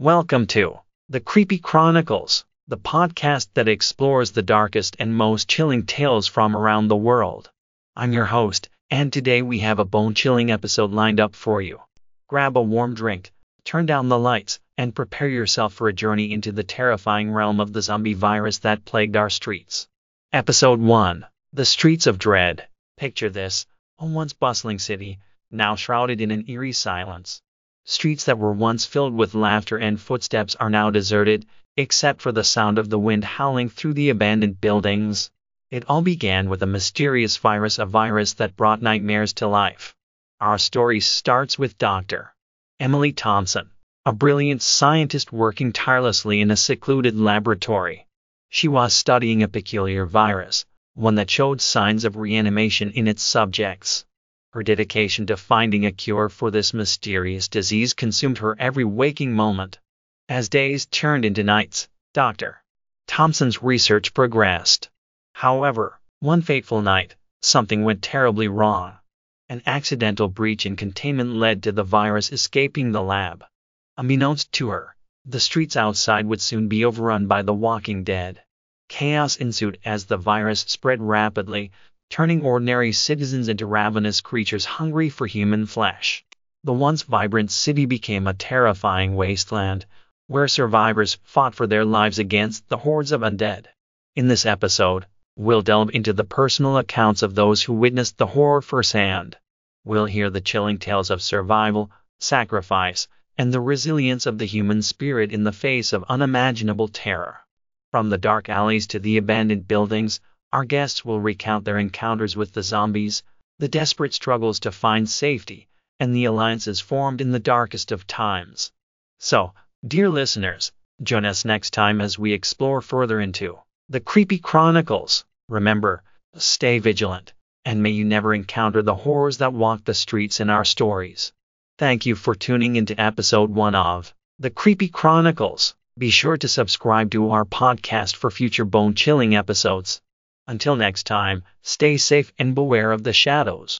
Welcome to The Creepy Chronicles, the podcast that explores the darkest and most chilling tales from around the world. I'm your host, and today we have a bone chilling episode lined up for you. Grab a warm drink, turn down the lights, and prepare yourself for a journey into the terrifying realm of the zombie virus that plagued our streets. Episode 1 The Streets of Dread. Picture this a once bustling city, now shrouded in an eerie silence. Streets that were once filled with laughter and footsteps are now deserted, except for the sound of the wind howling through the abandoned buildings. It all began with a mysterious virus, a virus that brought nightmares to life. Our story starts with Dr. Emily Thompson, a brilliant scientist working tirelessly in a secluded laboratory. She was studying a peculiar virus, one that showed signs of reanimation in its subjects. Her dedication to finding a cure for this mysterious disease consumed her every waking moment. As days turned into nights, Dr. Thompson's research progressed. However, one fateful night, something went terribly wrong. An accidental breach in containment led to the virus escaping the lab. Unbeknownst to her, the streets outside would soon be overrun by the walking dead. Chaos ensued as the virus spread rapidly, turning ordinary citizens into ravenous creatures hungry for human flesh. The once vibrant city became a terrifying wasteland, where survivors fought for their lives against the hordes of undead. In this episode, we'll delve into the personal accounts of those who witnessed the horror firsthand. We'll hear the chilling tales of survival, sacrifice, and the resilience of the human spirit in the face of unimaginable terror. From the dark alleys to the abandoned buildings, our guests will recount their encounters with the zombies, the desperate struggles to find safety, and the alliances formed in the darkest of times. So, dear listeners, join us next time as we explore further into the creepy chronicles. Remember, stay vigilant, and may you never encounter the horrors that walk the streets in our stories. Thank you for tuning into episode 1 of The Creepy Chronicles. Be sure to subscribe to our podcast for future bone chilling episodes. Until next time, stay safe and beware of the shadows.